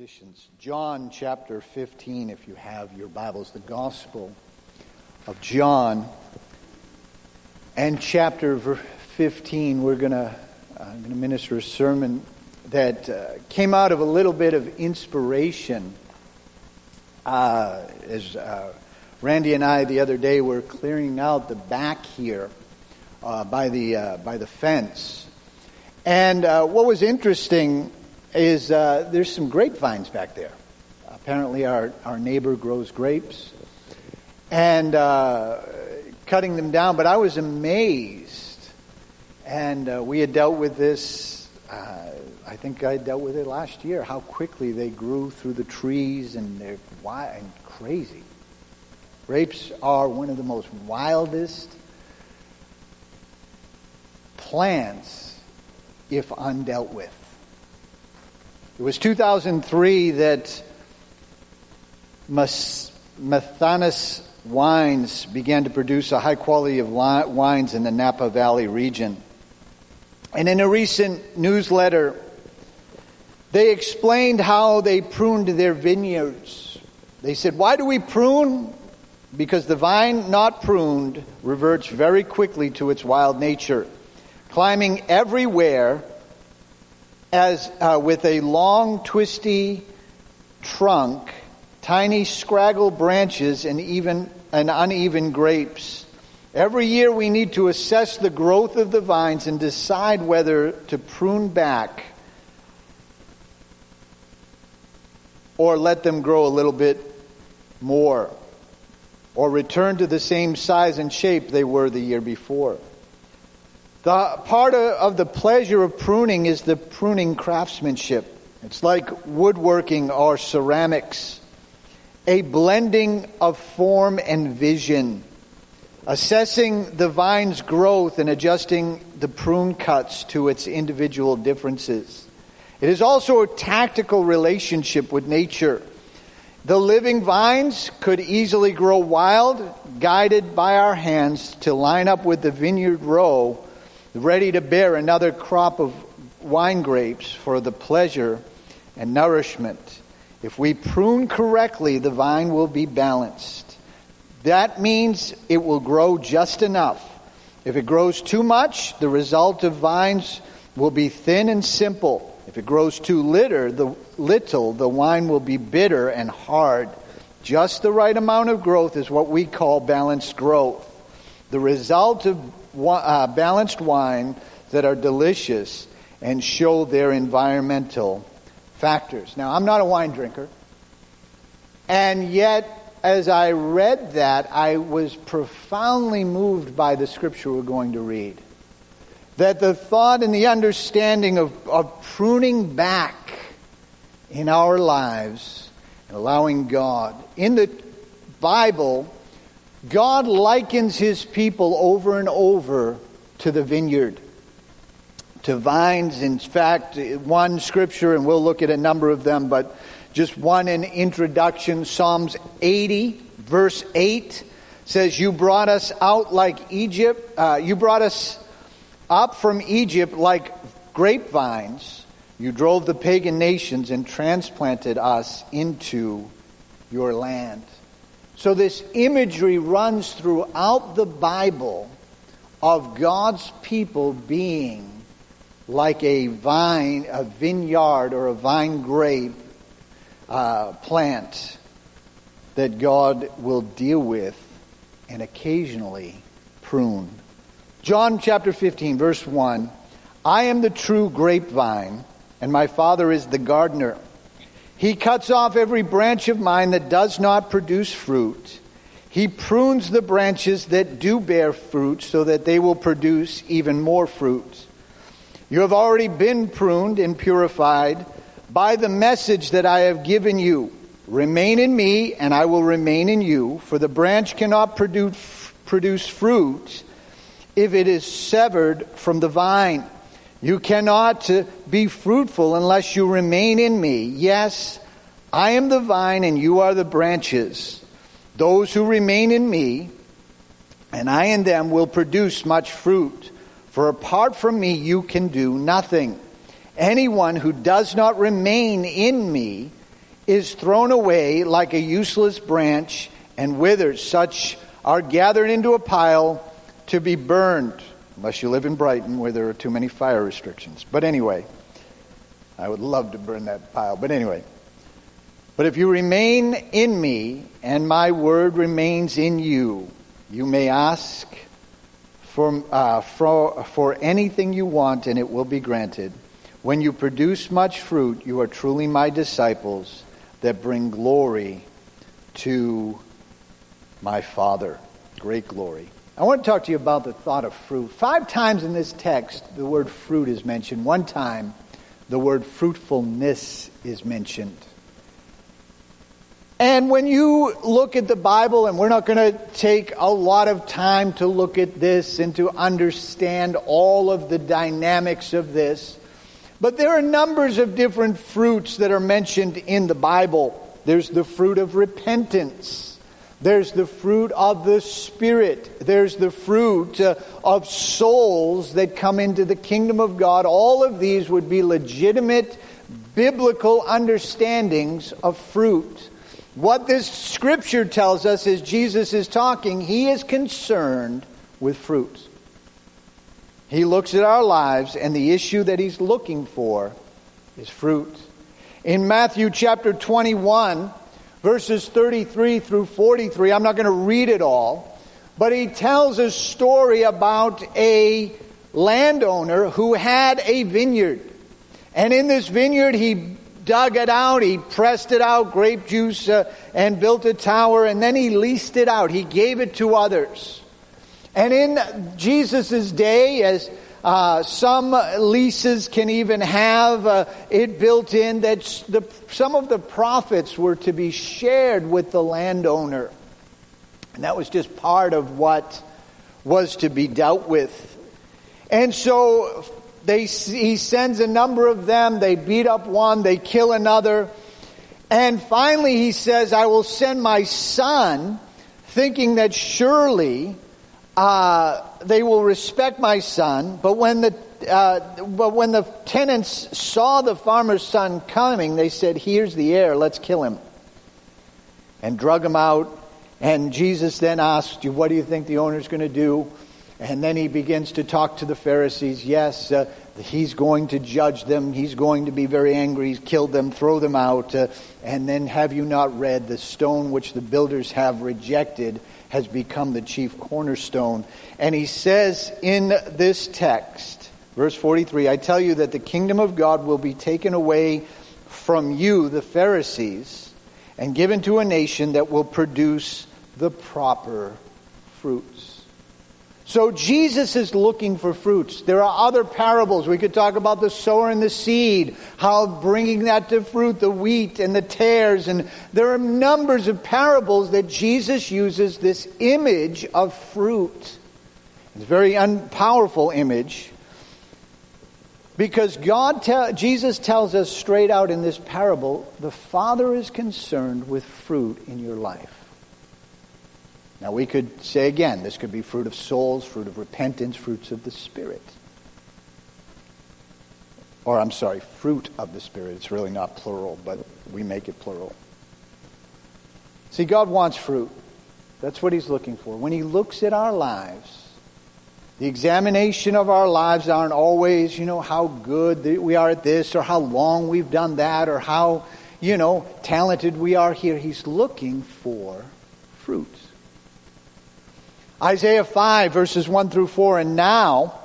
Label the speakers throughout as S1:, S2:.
S1: musicians. John chapter 15, if you have your Bibles, the Gospel of John. And chapter 15, we're going going to minister a sermon that uh, came out of a little bit of inspiration. Uh, as uh, Randy and I the other day were clearing out the back here uh, by the uh, by the fence, and uh, what was interesting is uh, there's some grapevines back there. Apparently, our, our neighbor grows grapes and uh, cutting them down. But I was amazed, and uh, we had dealt with this. Uh, I think I dealt with it last year. How quickly they grew through the trees, and they're wild and crazy. Grapes are one of the most wildest plants if undealt with. It was 2003 that Matthiasson Wines began to produce a high quality of wines in the Napa Valley region. And in a recent newsletter, they explained how they pruned their vineyards. They said, Why do we prune? Because the vine not pruned reverts very quickly to its wild nature, climbing everywhere as uh, with a long, twisty trunk, tiny scraggle branches, and even and uneven grapes. Every year we need to assess the growth of the vines and decide whether to prune back or let them grow a little bit more or return to the same size and shape they were the year before. The part of the pleasure of pruning is the pruning craftsmanship. It's like woodworking or ceramics, a blending of form and vision, assessing the vine's growth and adjusting the prune cuts to its individual differences. It is also a tactical relationship with nature. The living vines could easily grow wild, guided by our hands to line up with the vineyard row ready to bear another crop of wine grapes for the pleasure and nourishment. If we prune correctly, the vine will be balanced. That means it will grow just enough. If it grows too much, the result of vines will be thin and simple. If it grows too litter, the, little, the wine will be bitter and hard. Just the right amount of growth is what we call balanced growth. The result of uh, balanced wine that are delicious and show their environmental factors. Now, I'm not a wine drinker, and yet, as I read that, I was profoundly moved by the scripture we're going to read. That the thought and the understanding of, of pruning back in our lives and allowing God. In the Bible, God likens his people over and over to the vineyard, to vines. In fact, one scripture, and we'll look at a number of them, but just one in introduction Psalms 80, verse 8 says, You brought us out like Egypt, uh, you brought us up from Egypt like grapevines. You drove the pagan nations and transplanted us into your land. So this imagery runs throughout the Bible of God's people being like a vine, a vineyard, or a vine grape uh, plant that God will deal with and occasionally prune. John chapter 15, verse 1 I am the true grapevine, and my Father is the gardener. He cuts off every branch of mine that does not produce fruit. He prunes the branches that do bear fruit so that they will produce even more fruit. You have already been pruned and purified by the message that I have given you. Remain in me, and I will remain in you, for the branch cannot produce, produce fruit if it is severed from the vine. You cannot uh, be fruitful unless you remain in me. Yes, I am the vine and you are the branches. Those who remain in me and I in them will produce much fruit. For apart from me, you can do nothing. Anyone who does not remain in me is thrown away like a useless branch and withers. Such are gathered into a pile to be burned, unless you live in Brighton where there are too many fire restrictions. But anyway, I would love to burn that pile. But anyway, but if you remain in me and my word remains in you, you may ask for, uh, for, for anything you want and it will be granted. When you produce much fruit, you are truly my disciples that bring glory to my Father. Great glory. I want to talk to you about the thought of fruit. Five times in this text, the word fruit is mentioned. One time, the word fruitfulness is mentioned. And when you look at the Bible, and we're not going to take a lot of time to look at this and to understand all of the dynamics of this, but there are numbers of different fruits that are mentioned in the Bible. There's the fruit of repentance. There's the fruit of the Spirit. There's the fruit uh, of souls that come into the kingdom of God. All of these would be legitimate biblical understandings of fruit. What this scripture tells us is Jesus is talking, he is concerned with fruit. He looks at our lives, and the issue that he's looking for is fruit. In Matthew chapter 21, verses 33 through 43, I'm not going to read it all, but he tells a story about a landowner who had a vineyard. And in this vineyard, he dug it out, he pressed it out, grape juice, uh, and built a tower, and then he leased it out. He gave it to others. And in Jesus' day, as uh, some leases can even have uh, it built in that the, some of the profits were to be shared with the landowner. And that was just part of what was to be dealt with. And so they, he sends a number of them. They beat up one. They kill another. And finally he says, I will send my son thinking that surely uh, they will respect my son. But when the uh, but when the tenants saw the farmer's son coming, they said, "Here's the heir. Let's kill him." And drug him out. And Jesus then asked, You "What do you think the owner's going to do?" And then he begins to talk to the Pharisees. Yes, uh, he's going to judge them. He's going to be very angry. He's killed them, throw them out. Uh, and then have you not read the stone which the builders have rejected has become the chief cornerstone? And he says in this text, verse 43, I tell you that the kingdom of God will be taken away from you, the Pharisees, and given to a nation that will produce the proper fruits. So Jesus is looking for fruits. There are other parables. We could talk about the sower and the seed, how bringing that to fruit, the wheat and the tares. And there are numbers of parables that Jesus uses this image of fruit. It's a very un- powerful image because God, te- Jesus tells us straight out in this parable, the Father is concerned with fruit in your life. Now, we could say again, this could be fruit of souls, fruit of repentance, fruits of the Spirit. Or, I'm sorry, fruit of the Spirit. It's really not plural, but we make it plural. See, God wants fruit. That's what He's looking for. When He looks at our lives, the examination of our lives aren't always, you know, how good we are at this or how long we've done that or how, you know, talented we are here. He's looking for fruit. Isaiah 5 verses 1 through 4, and now,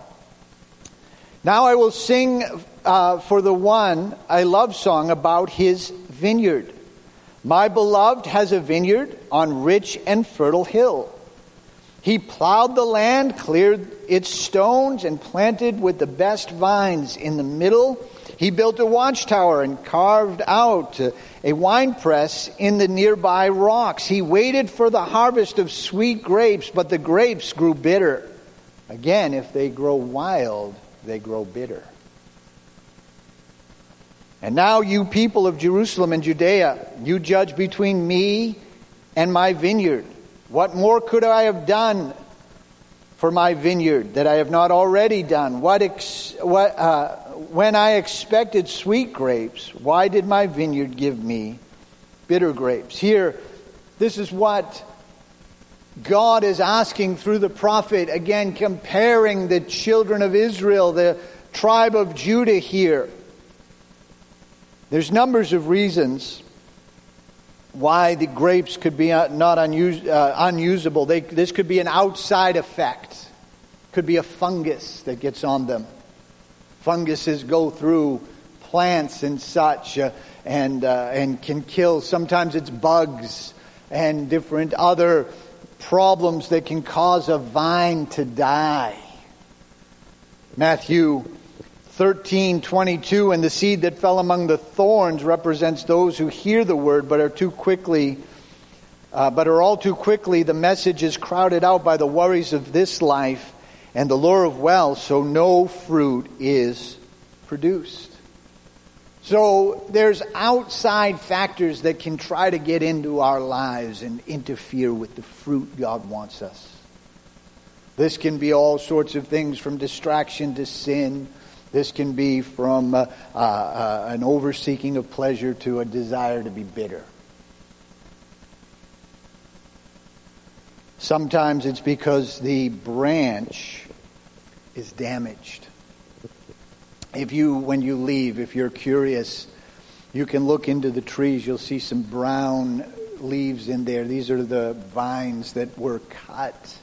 S1: now I will sing uh, for the one a love song about his vineyard. My beloved has a vineyard on rich and fertile hill. He plowed the land, cleared its stones, and planted with the best vines in the middle he built a watchtower and carved out a winepress in the nearby rocks. He waited for the harvest of sweet grapes, but the grapes grew bitter. Again, if they grow wild, they grow bitter. And now, you people of Jerusalem and Judea, you judge between me and my vineyard. What more could I have done for my vineyard that I have not already done? What, ex, what uh, when I expected sweet grapes, why did my vineyard give me bitter grapes. Here, this is what God is asking through the prophet, again, comparing the children of Israel, the tribe of Judah here. There's numbers of reasons why the grapes could be uh, not unus- uh, unusable. They, this could be an outside effect. Could be a fungus that gets on them. Funguses go through plants and such uh, and, uh, and can kill. Sometimes it's bugs and different other problems that can cause a vine to die. Matthew 13, 22, and the seed that fell among the thorns represents those who hear the word but are too quickly, uh, but are all too quickly, the message is crowded out by the worries of this life and the lure of wealth, so no fruit is produced. So there's outside factors that can try to get into our lives and interfere with the fruit God wants us. This can be all sorts of things from distraction to sin. This can be from uh, uh, uh, an overseeking of pleasure to a desire to be bitter. Sometimes it's because the branch is damaged if you, when you leave, if you're curious, you can look into the trees. You'll see some brown leaves in there. These are the vines that were cut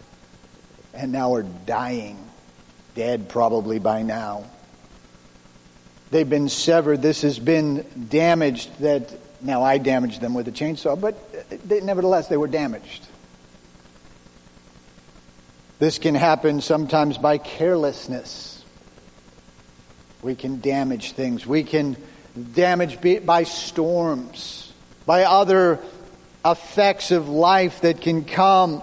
S1: and now are dying, dead probably by now. They've been severed. This has been damaged. That now I damaged them with a chainsaw, but they, nevertheless they were damaged. This can happen sometimes by carelessness we can damage things. We can damage by storms, by other effects of life that can come.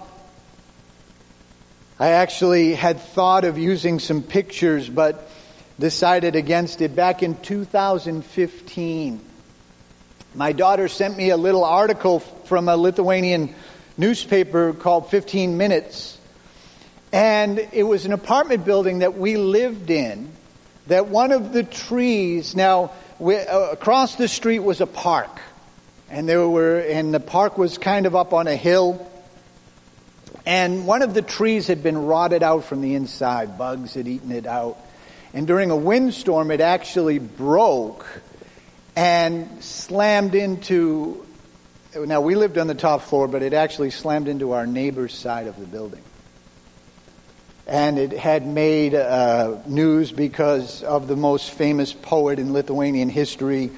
S1: I actually had thought of using some pictures, but decided against it back in 2015. My daughter sent me a little article from a Lithuanian newspaper called 15 Minutes. And it was an apartment building that we lived in that one of the trees, now we, uh, across the street was a park, and there were, and the park was kind of up on a hill, and one of the trees had been rotted out from the inside. Bugs had eaten it out. And during a windstorm, it actually broke and slammed into. Now, we lived on the top floor, but it actually slammed into our neighbor's side of the building and it had made uh, news because of the most famous poet in Lithuanian history.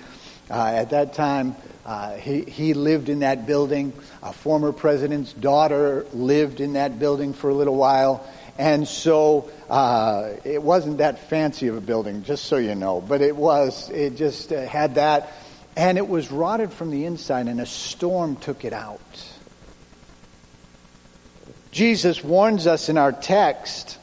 S1: Uh, at that time, uh, he, he lived in that building. A former president's daughter lived in that building for a little while. And so uh, it wasn't that fancy of a building, just so you know. But it was, it just uh, had that. And it was rotted from the inside, and a storm took it out. Jesus warns us in our text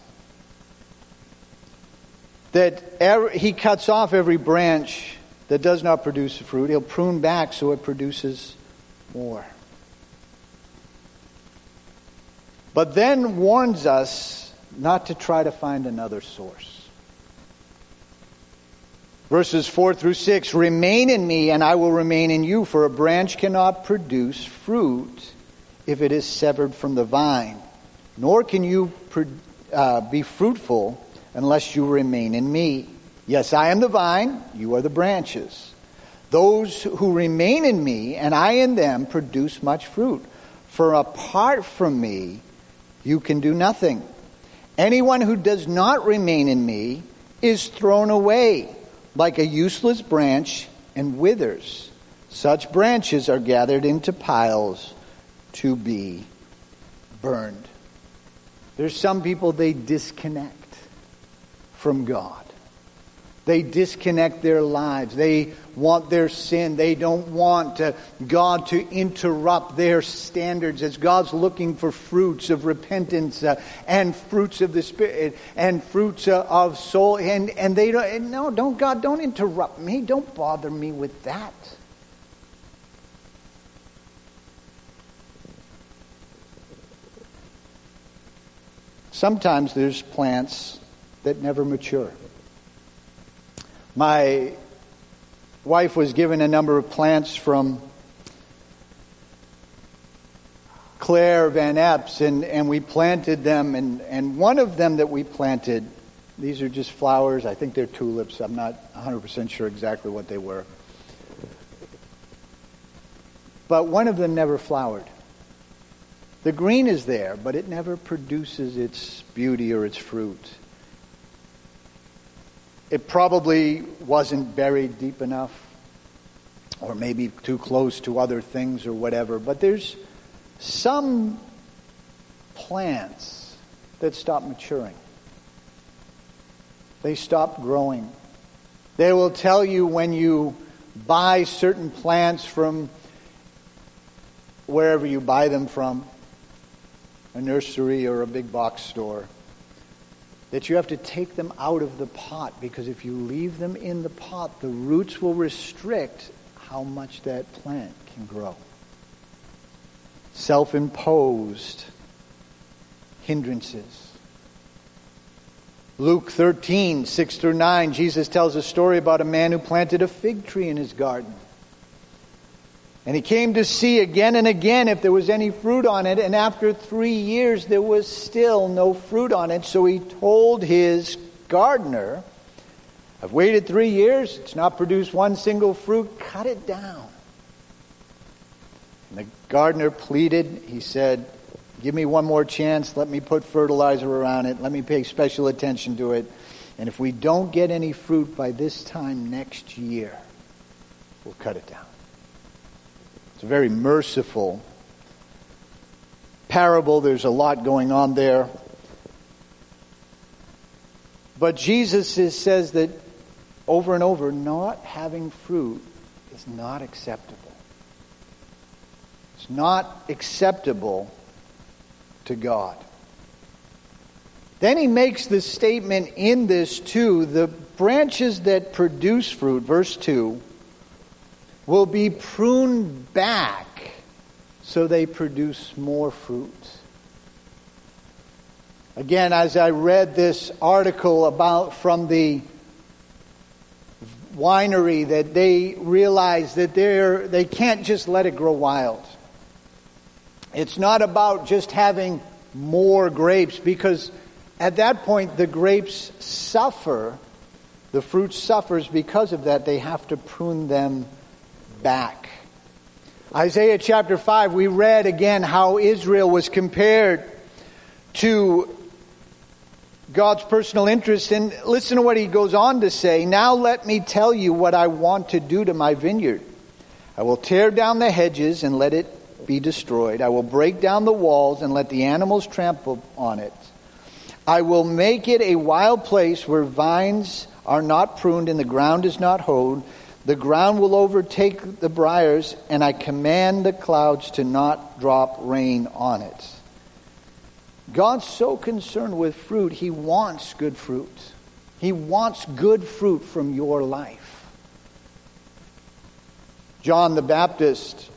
S1: that every, he cuts off every branch that does not produce fruit. He'll prune back so it produces more. But then warns us not to try to find another source. Verses 4 through 6 Remain in me, and I will remain in you, for a branch cannot produce fruit if it is severed from the vine, nor can you uh, be fruitful unless you remain in me. Yes, I am the vine, you are the branches. Those who remain in me and I in them produce much fruit. For apart from me, you can do nothing. Anyone who does not remain in me is thrown away like a useless branch and withers. Such branches are gathered into piles to be burned. There's some people they disconnect from God. They disconnect their lives. They want their sin. They don't want uh, God to interrupt their standards as God's looking for fruits of repentance uh, and fruits of the Spirit and fruits uh, of soul. And, and they don't, no, don't, God, don't interrupt me. Don't bother me with that. Sometimes there's plants that never mature. My wife was given a number of plants from Claire Van Epps, and, and we planted them, and, and one of them that we planted, these are just flowers. I think they're tulips. I'm not 100% sure exactly what they were. But one of them never flowered. The green is there, but it never produces its beauty or its fruit. It probably wasn't buried deep enough, or maybe too close to other things or whatever. But there's some plants that stop maturing. They stop growing. They will tell you when you buy certain plants from wherever you buy them from, a nursery or a big box store, that you have to take them out of the pot because if you leave them in the pot, the roots will restrict how much that plant can grow. Self imposed hindrances. Luke 13, 6 through 9, Jesus tells a story about a man who planted a fig tree in his garden. And he came to see again and again if there was any fruit on it. And after three years, there was still no fruit on it. So he told his gardener, I've waited three years. It's not produced one single fruit. Cut it down. And the gardener pleaded. He said, Give me one more chance. Let me put fertilizer around it. Let me pay special attention to it. And if we don't get any fruit by this time next year, we'll cut it down. It's a very merciful parable. There's a lot going on there. But Jesus is, says that over and over, not having fruit is not acceptable. It's not acceptable to God. Then he makes this statement in this too the branches that produce fruit, verse 2, will be pruned back so they produce more fruit. Again, as I read this article about from the winery that they realize that they're, they can't just let it grow wild. It's not about just having more grapes because at that point the grapes suffer, the fruit suffers because of that. They have to prune them back. Isaiah chapter 5, we read again how Israel was compared to God's personal interest. And listen to what he goes on to say. Now let me tell you what I want to do to my vineyard. I will tear down the hedges and let it be destroyed. I will break down the walls and let the animals trample on it. I will make it a wild place where vines are not pruned and the ground is not hoed. The ground will overtake the briers, and I command the clouds to not drop rain on it. God's so concerned with fruit, He wants good fruit. He wants good fruit from your life. John the Baptist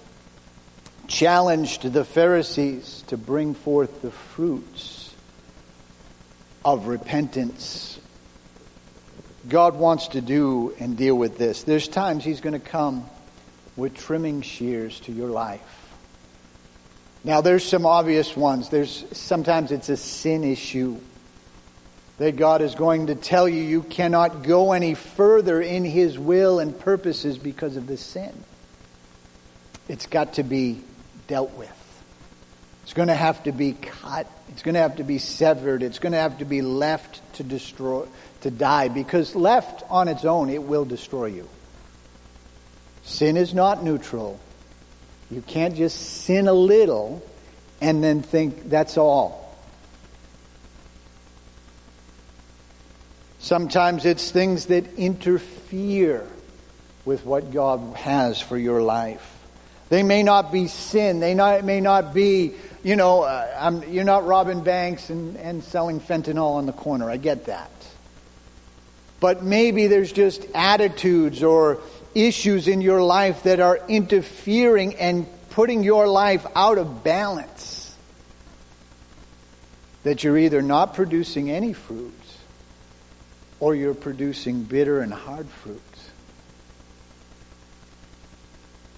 S1: challenged the Pharisees to bring forth the fruits of repentance God wants to do and deal with this. There's times He's going to come with trimming shears to your life. Now, there's some obvious ones. There's sometimes it's a sin issue that God is going to tell you you cannot go any further in His will and purposes because of this sin. It's got to be dealt with. It's going to have to be cut. It's going to have to be severed. It's going to have to be left to destroy, to die because left on its own, it will destroy you. Sin is not neutral. You can't just sin a little and then think that's all. Sometimes it's things that interfere with what God has for your life. They may not be sin. They not, may not be, you know, uh, you're not robbing banks and, and selling fentanyl on the corner. I get that but maybe there's just attitudes or issues in your life that are interfering and putting your life out of balance. That you're either not producing any fruit or you're producing bitter and hard fruit.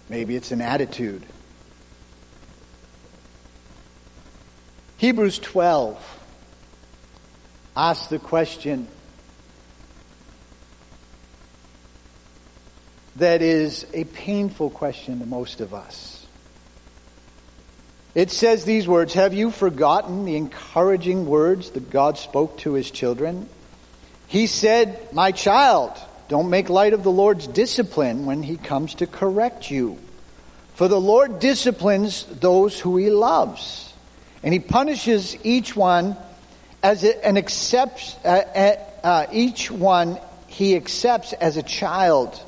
S1: Maybe it's an attitude. Hebrews 12 asks the question that is a painful question to most of us. It says these words Have you forgotten the encouraging words that God spoke to his children? He said, My child, don't make light of the Lord's discipline when he comes to correct you. For the Lord disciplines those who he loves, and he punishes each one as an accepts, uh, uh, uh, each one he accepts as a child.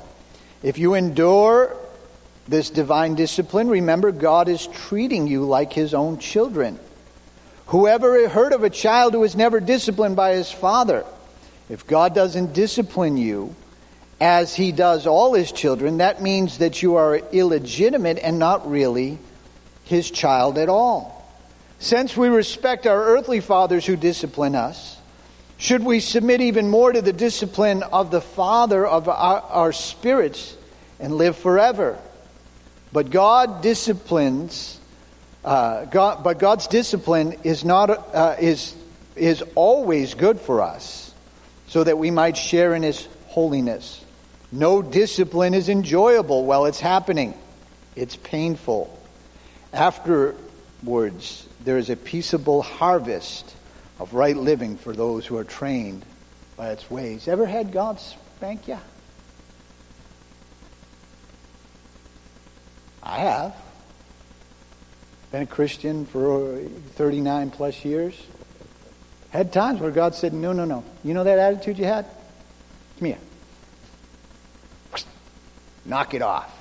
S1: If you endure this divine discipline, remember God is treating you like his own children. Whoever heard of a child who was never disciplined by his father? If God doesn't discipline you as he does all his children, that means that you are illegitimate and not really his child at all. Since we respect our earthly fathers who discipline us, should we submit even more to the discipline of the Father of our, our spirits and live forever? But God disciplines, uh, God, but God's discipline is not uh, is is always good for us, so that we might share in His holiness. No discipline is enjoyable while it's happening; it's painful. Afterwards, there is a peaceable harvest of right living for those who are trained by its ways. Ever had God spank you? I have. Been a Christian for uh, 39 plus years. Had times where God said, No, no, no. You know that attitude you had? Come here. Knock it off.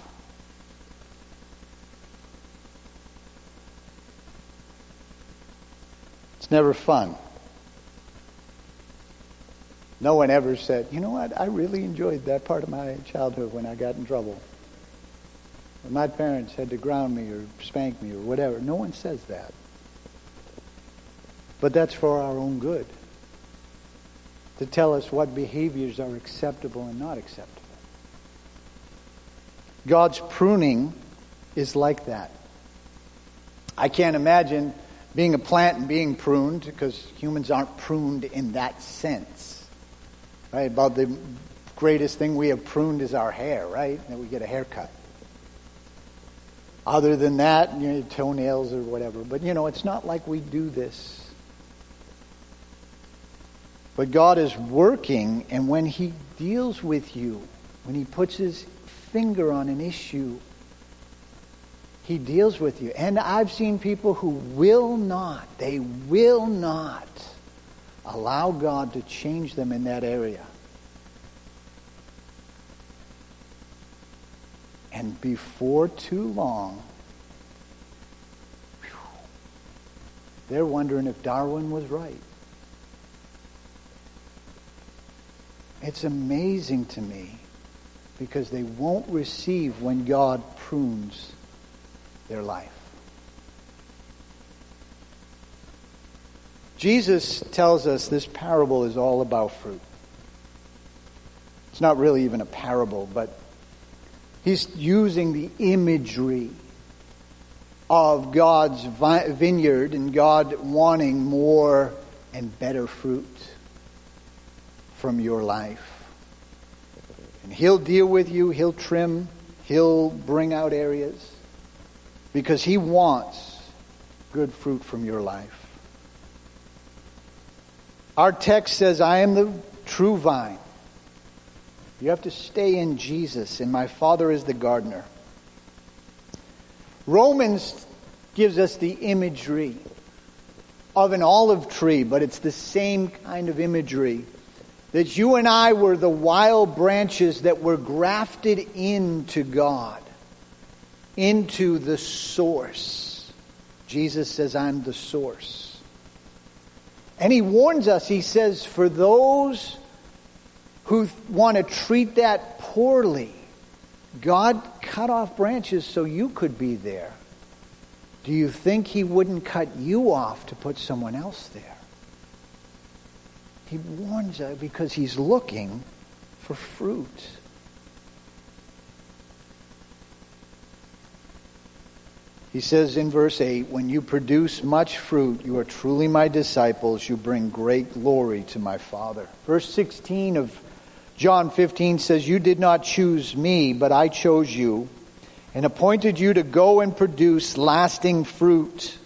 S1: It's never fun. No one ever said, you know what, I really enjoyed that part of my childhood when I got in trouble. When my parents had to ground me or spank me or whatever. No one says that. But that's for our own good. To tell us what behaviors are acceptable and not acceptable. God's pruning is like that. I can't imagine being a plant and being pruned because humans aren't pruned in that sense. Right? About the greatest thing we have pruned is our hair, right? That we get a haircut. Other than that, you know, toenails or whatever. But you know, it's not like we do this. But God is working, and when He deals with you, when He puts His finger on an issue, he deals with you. And I've seen people who will not, they will not allow God to change them in that area. And before too long, they're wondering if Darwin was right. It's amazing to me because they won't receive when God prunes their life. Jesus tells us this parable is all about fruit. It's not really even a parable, but he's using the imagery of God's vineyard and God wanting more and better fruit from your life. And he'll deal with you, he'll trim, he'll bring out areas because He wants good fruit from your life. Our text says, I am the true vine. You have to stay in Jesus, and my Father is the gardener. Romans gives us the imagery of an olive tree, but it's the same kind of imagery. That you and I were the wild branches that were grafted into God into the source. Jesus says, I'm the source. And he warns us, he says, for those who want to treat that poorly, God cut off branches so you could be there. Do you think he wouldn't cut you off to put someone else there? He warns us because he's looking for fruit. He says in verse 8, When you produce much fruit, you are truly my disciples. You bring great glory to my Father. Verse 16 of John 15 says, You did not choose me, but I chose you and appointed you to go and produce lasting fruit.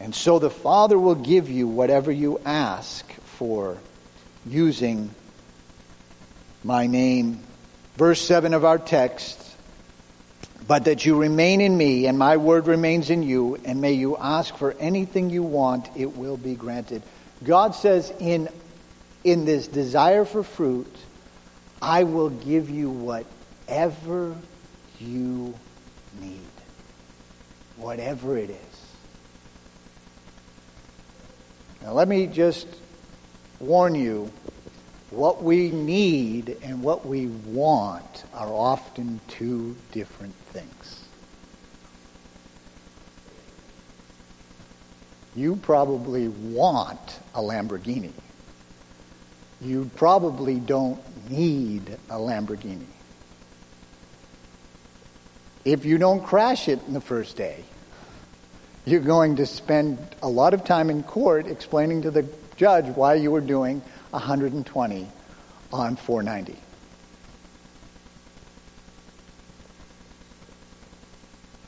S1: And so the Father will give you whatever you ask for using my name. Verse 7 of our text but that you remain in me and my word remains in you, and may you ask for anything you want, it will be granted. God says in, in this desire for fruit, I will give you whatever you need. Whatever it is. Now, let me just warn you what we need and what we want are often two different things. You probably want a Lamborghini. You probably don't need a Lamborghini. If you don't crash it in the first day, you're going to spend a lot of time in court explaining to the judge why you were doing 120 on 490.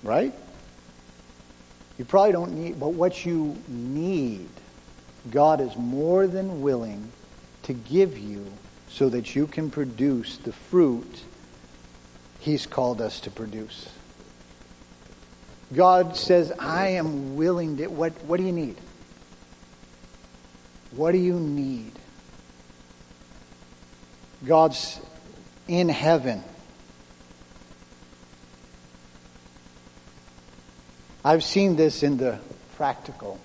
S1: Right? You probably don't need, but what you need, God is more than willing to give you so that you can produce the fruit He's called us to produce. God says, I am willing to. What, what do you need? What do you need? God's in heaven. I've seen this in the practical.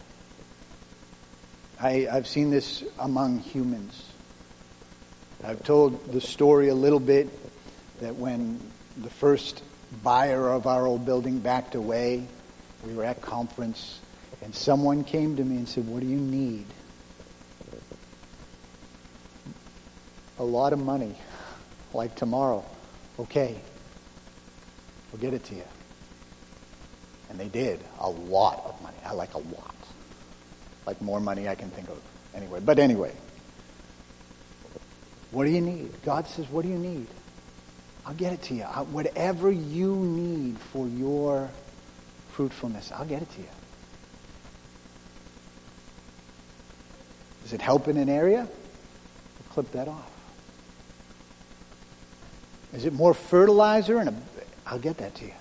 S1: I, have seen this among humans. I've told the story a little bit that when the first buyer of our old building backed away, we were at conference, and someone came to me and said, What do you need? A lot of money, like tomorrow. Okay, we'll get it to you. And they did a lot of money. I like a lot. Like more money I can think of. Anyway, but anyway. What do you need? God says, what do you need? I'll get it to you. I, whatever you need for your fruitfulness, I'll get it to you. Does it help in an area? We'll clip that off. Is it more fertilizer? And I'll get that to you.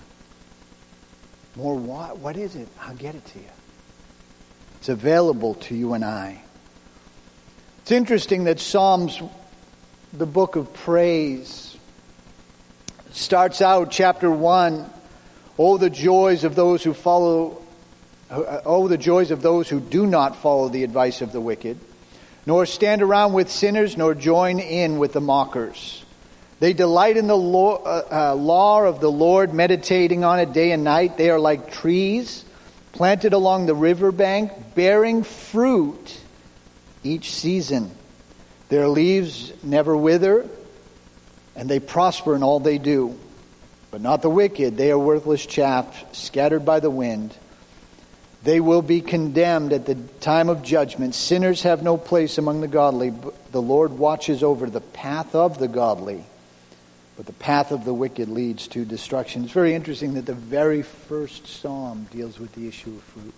S1: More what? What is it? I'll get it to you. It's available to you and I. It's interesting that Psalms, the book of praise, starts out chapter 1 Oh, the joys of those who follow, uh, oh, the joys of those who do not follow the advice of the wicked, nor stand around with sinners, nor join in with the mockers. They delight in the law, uh, uh, law, of the Lord, meditating on it day and night. They are like trees planted along the riverbank, bearing fruit each season. Their leaves never wither, and they prosper in all they do. But not the wicked. They are worthless chaff, scattered by the wind. They will be condemned at the time of judgment. Sinners have no place among the godly. The Lord watches over the path of the godly but the path of the wicked leads to destruction. It's very interesting that the very first psalm deals with the issue of fruit.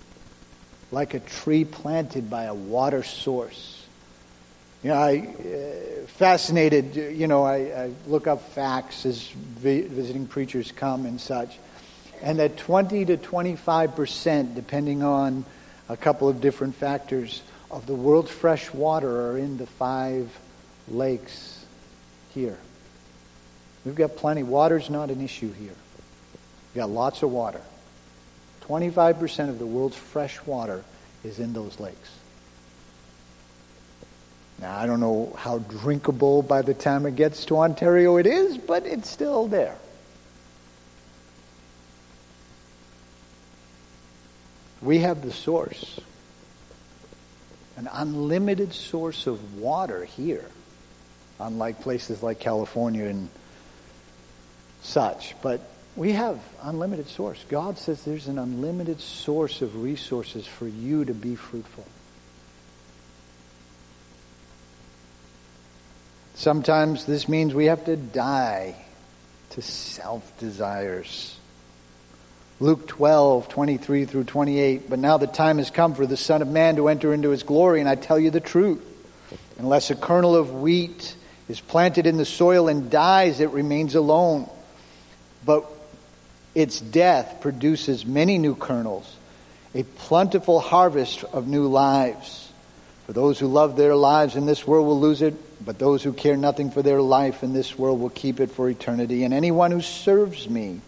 S1: Like a tree planted by a water source. You know, I, uh, fascinated, you know, I, I, look up facts as vi- visiting preachers come and such. And that 20 to 25 percent, depending on a couple of different factors, of the world's fresh water are in the five lakes here. We've got plenty. Water's not an issue here. We've got lots of water. 25% of the world's fresh water is in those lakes. Now, I don't know how drinkable by the time it gets to Ontario it is, but it's still there. We have the source, an unlimited source of water here, unlike places like California and such. But we have unlimited source. God says there's an unlimited source of resources for you to be fruitful. Sometimes this means we have to die to self desires. Luke 12, 23 through 28. But now the time has come for the Son of Man to enter into his glory, and I tell you the truth. Unless a kernel of wheat is planted in the soil and dies, it remains alone. But its death produces many new kernels, a plentiful harvest of new lives. For those who love their lives in this world will lose it, but those who care nothing for their life in this world will keep it for eternity. And anyone who serves me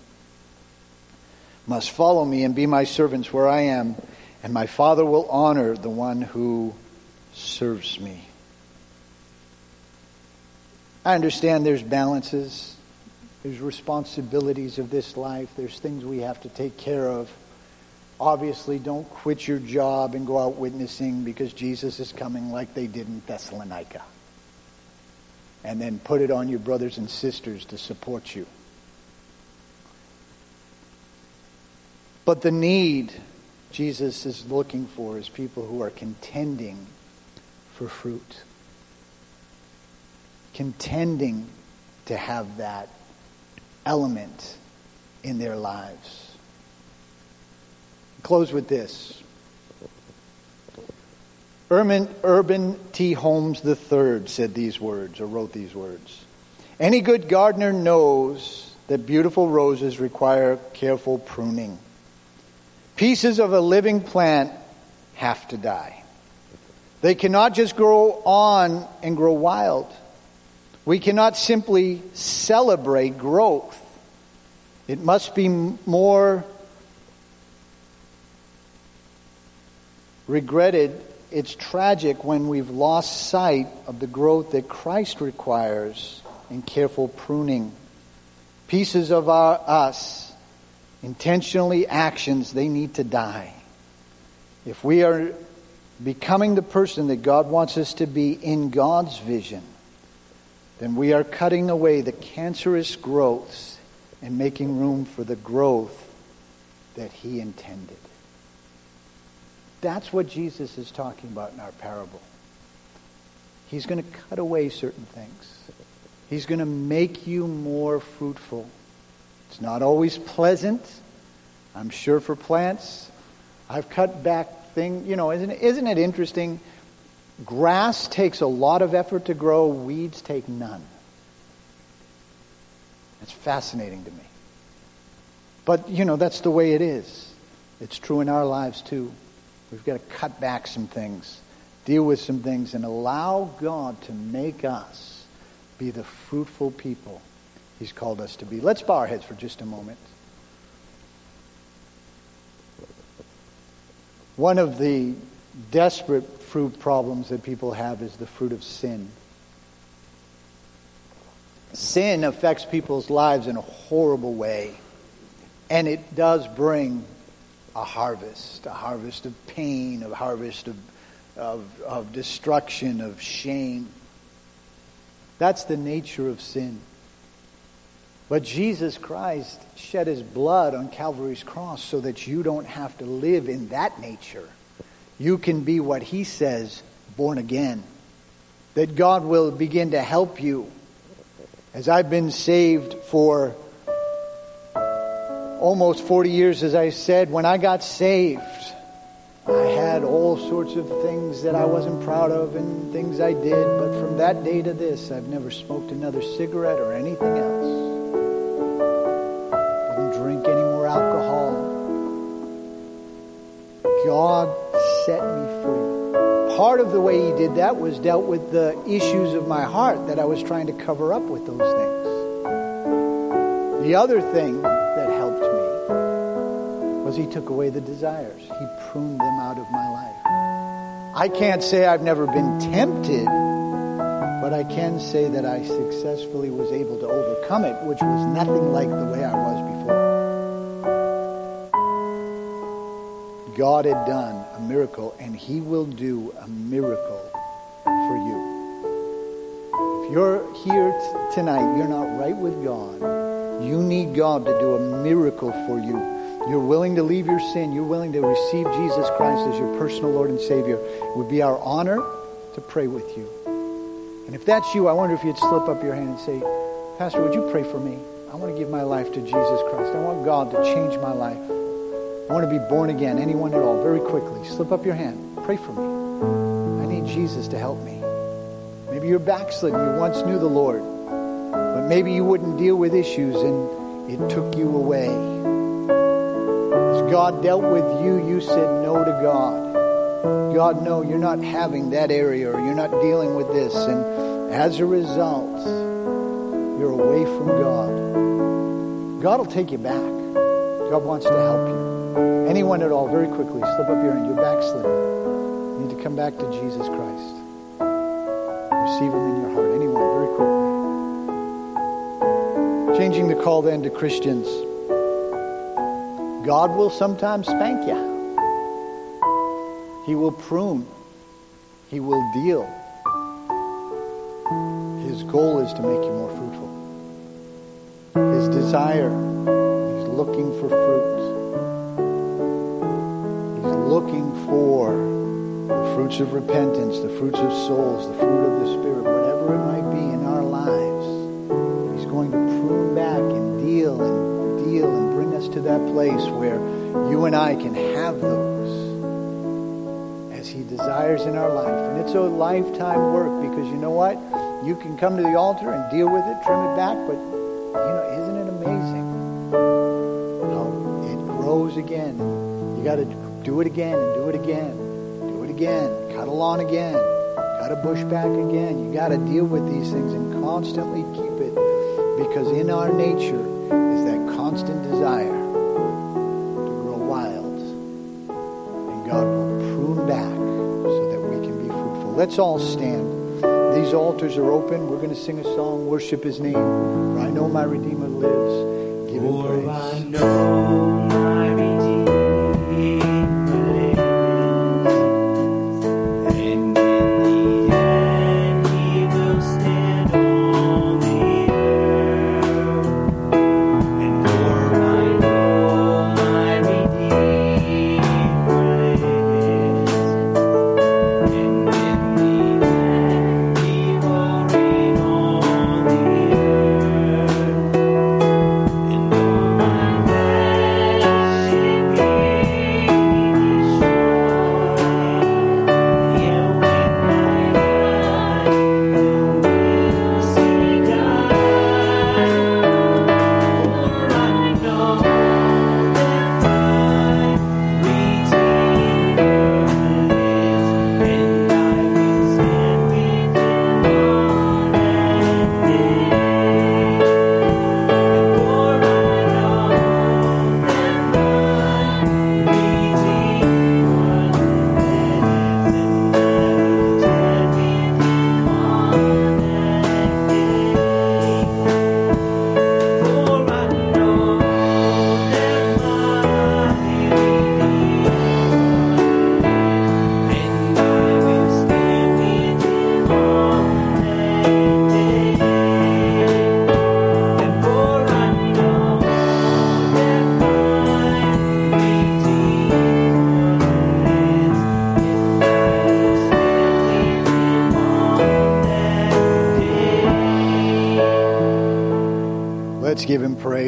S1: must follow me and be my servants where I am, and my Father will honor the one who serves me. I understand there's balances, there's responsibilities of this life, there's things we have to take care of. Obviously, don't quit your job and go out witnessing because Jesus is coming like they did in Thessalonica. And then put it on your brothers and sisters to support you. But the need Jesus is looking for is people who are contending for fruit. Contending to have that element in their lives. Close with this. Urban, Urban T. Holmes III said these words, or wrote these words. Any good gardener knows that beautiful roses require careful pruning. Pieces of a living plant have to die. They cannot just grow on and grow wild. We cannot simply celebrate growth. It must be more regretted. It's tragic when we've lost sight of the growth that Christ requires in careful pruning. Pieces of our, us intentionally actions, they need to die. If we are becoming the person that God wants us to be in God's vision, then we are cutting away the cancerous growths and making room for the growth that He intended. That's what Jesus is talking about in our parable. He's going to cut away certain things. He's going to make you more fruitful. It's not always pleasant. I'm sure for plants. I've cut back thing, you know, isn't isn't it interesting? Grass takes a lot of effort to grow, weeds take none. It's fascinating to me. But, you know, that's the way it is. It's true in our lives too. We've got to cut back some things, deal with some things, and allow God to make us be the fruitful people He's called us to be. Let's bow our heads for just a moment. One of the desperate fruit problems that people have is the fruit of sin. Sin affects people's lives in a horrible way, and it does bring a harvest, a harvest of pain, a harvest of, of, of destruction, of shame. That's the nature of sin. But Jesus Christ shed his blood on Calvary's cross so that you don't have to live in that nature. You can be what he says, born again. That God will begin to help you. As I've been saved for almost 40 years, as I said, when I got saved, I had all sorts of things that I wasn't proud of and things I did, but from that day to this, I've never smoked another cigarette or anything else. Didn't drink any more alcohol. God set me free. Part of the way He did that was dealt with the issues of my heart that I was trying to cover up with those things. The other thing that helped me was He took away the desires, He pruned them out of my life. I can't say I've never been tempted, but I can say that I successfully was able to overcome it, which was nothing like the way I was before. God had done a miracle, and He will do a miracle for you. If you're here t- tonight, you're not right with God, You need God to do a miracle for you. You're willing to leave your sin. You're willing to receive Jesus Christ as your personal Lord and Savior. It would be our honor to pray with you. And if that's you, I wonder if you'd slip up your hand and say, Pastor, would you pray for me? I want to give my life to Jesus Christ. I want God to change my life. I want to be born again. Anyone at all, very quickly. Slip up your hand. Pray for me. I need Jesus to help me. Maybe you're backslidden. You once knew the Lord. But maybe you wouldn't deal with issues and it took you away. As God dealt with you, you said no to God. God, no, you're not having that area or you're not dealing with this. And as a result, you're away from God. God will take you back. God wants to help you. Anyone at all, very quickly, slip up your hand. You're backslidden. You need to come back to Jesus Christ. Receive Him in your heart. Anyone, very quickly. Changing the call then to Christians. God will sometimes spank you. He will prune. He will deal. His goal is to make you more fruitful. His desire, he's looking for fruit. Looking for the fruits of repentance, the fruits of souls, the fruit of the Spirit, whatever it might be in our lives. He's going to prune back and deal and deal and bring us to that place where you and I can have those as he desires in our life. And it's a lifetime work because you know what? You can come to the altar and deal with it, trim it back, but you know, isn't it amazing how it grows again? You got to do it again and do it again, do it again, cut a lawn again, cut a bush back again. You got to deal with these things and constantly keep it because in our nature is that constant desire to grow wild, and God will prune back so that we can be fruitful. Let's all stand. These altars are open. We're going to sing a song, worship his name. For I know my Redeemer lives. Give him praise.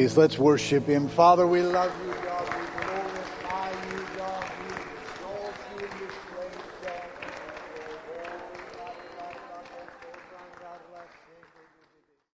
S1: Praise. Let's worship him. Father, we love you.